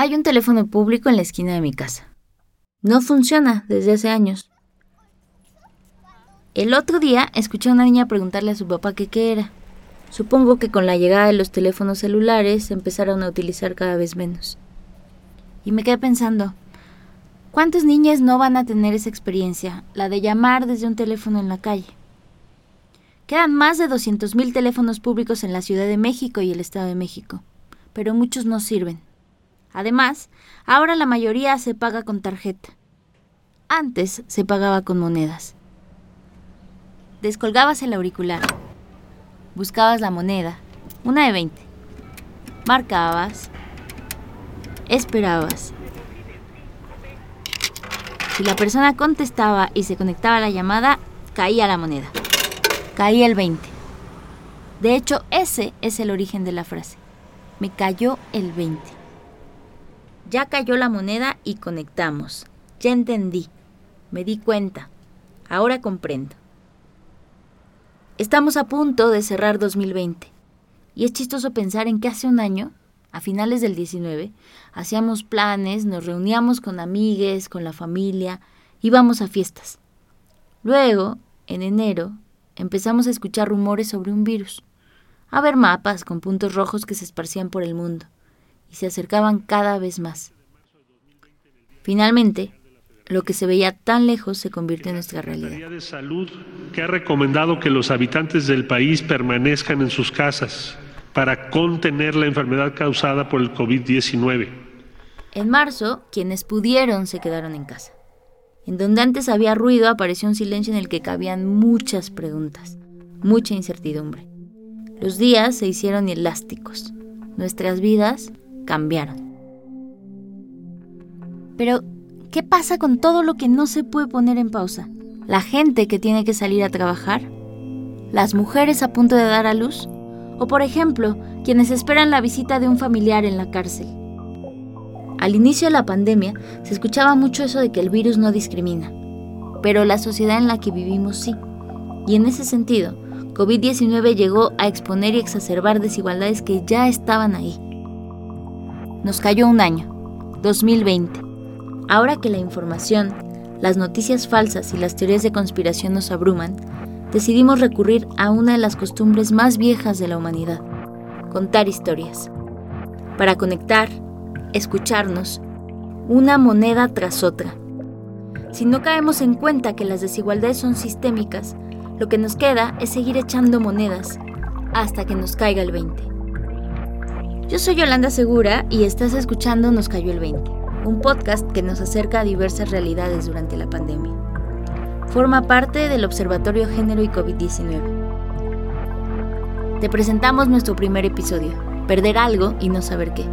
Hay un teléfono público en la esquina de mi casa. No funciona desde hace años. El otro día escuché a una niña preguntarle a su papá qué era. Supongo que con la llegada de los teléfonos celulares se empezaron a utilizar cada vez menos. Y me quedé pensando, ¿cuántas niñas no van a tener esa experiencia, la de llamar desde un teléfono en la calle? Quedan más de 200.000 teléfonos públicos en la Ciudad de México y el Estado de México, pero muchos no sirven. Además, ahora la mayoría se paga con tarjeta. Antes se pagaba con monedas. Descolgabas el auricular, buscabas la moneda, una de 20, marcabas, esperabas. Si la persona contestaba y se conectaba a la llamada, caía la moneda. Caía el 20. De hecho, ese es el origen de la frase. Me cayó el 20. Ya cayó la moneda y conectamos. Ya entendí. Me di cuenta. Ahora comprendo. Estamos a punto de cerrar 2020. Y es chistoso pensar en que hace un año, a finales del 19, hacíamos planes, nos reuníamos con amigues, con la familia, íbamos a fiestas. Luego, en enero, empezamos a escuchar rumores sobre un virus, a ver mapas con puntos rojos que se esparcían por el mundo y se acercaban cada vez más. Finalmente, lo que se veía tan lejos se convirtió en nuestra realidad. La de Salud que ha recomendado que los habitantes del país permanezcan en sus casas para contener la enfermedad causada por el COVID-19. En marzo, quienes pudieron se quedaron en casa. En donde antes había ruido, apareció un silencio en el que cabían muchas preguntas, mucha incertidumbre. Los días se hicieron elásticos. Nuestras vidas cambiaron. Pero, ¿qué pasa con todo lo que no se puede poner en pausa? ¿La gente que tiene que salir a trabajar? ¿Las mujeres a punto de dar a luz? O, por ejemplo, quienes esperan la visita de un familiar en la cárcel. Al inicio de la pandemia se escuchaba mucho eso de que el virus no discrimina, pero la sociedad en la que vivimos sí. Y en ese sentido, COVID-19 llegó a exponer y exacerbar desigualdades que ya estaban ahí. Nos cayó un año, 2020. Ahora que la información, las noticias falsas y las teorías de conspiración nos abruman, decidimos recurrir a una de las costumbres más viejas de la humanidad, contar historias. Para conectar, escucharnos, una moneda tras otra. Si no caemos en cuenta que las desigualdades son sistémicas, lo que nos queda es seguir echando monedas hasta que nos caiga el 20. Yo soy Yolanda Segura y estás escuchando Nos cayó el 20, un podcast que nos acerca a diversas realidades durante la pandemia. Forma parte del Observatorio Género y COVID-19. Te presentamos nuestro primer episodio, Perder algo y no saber qué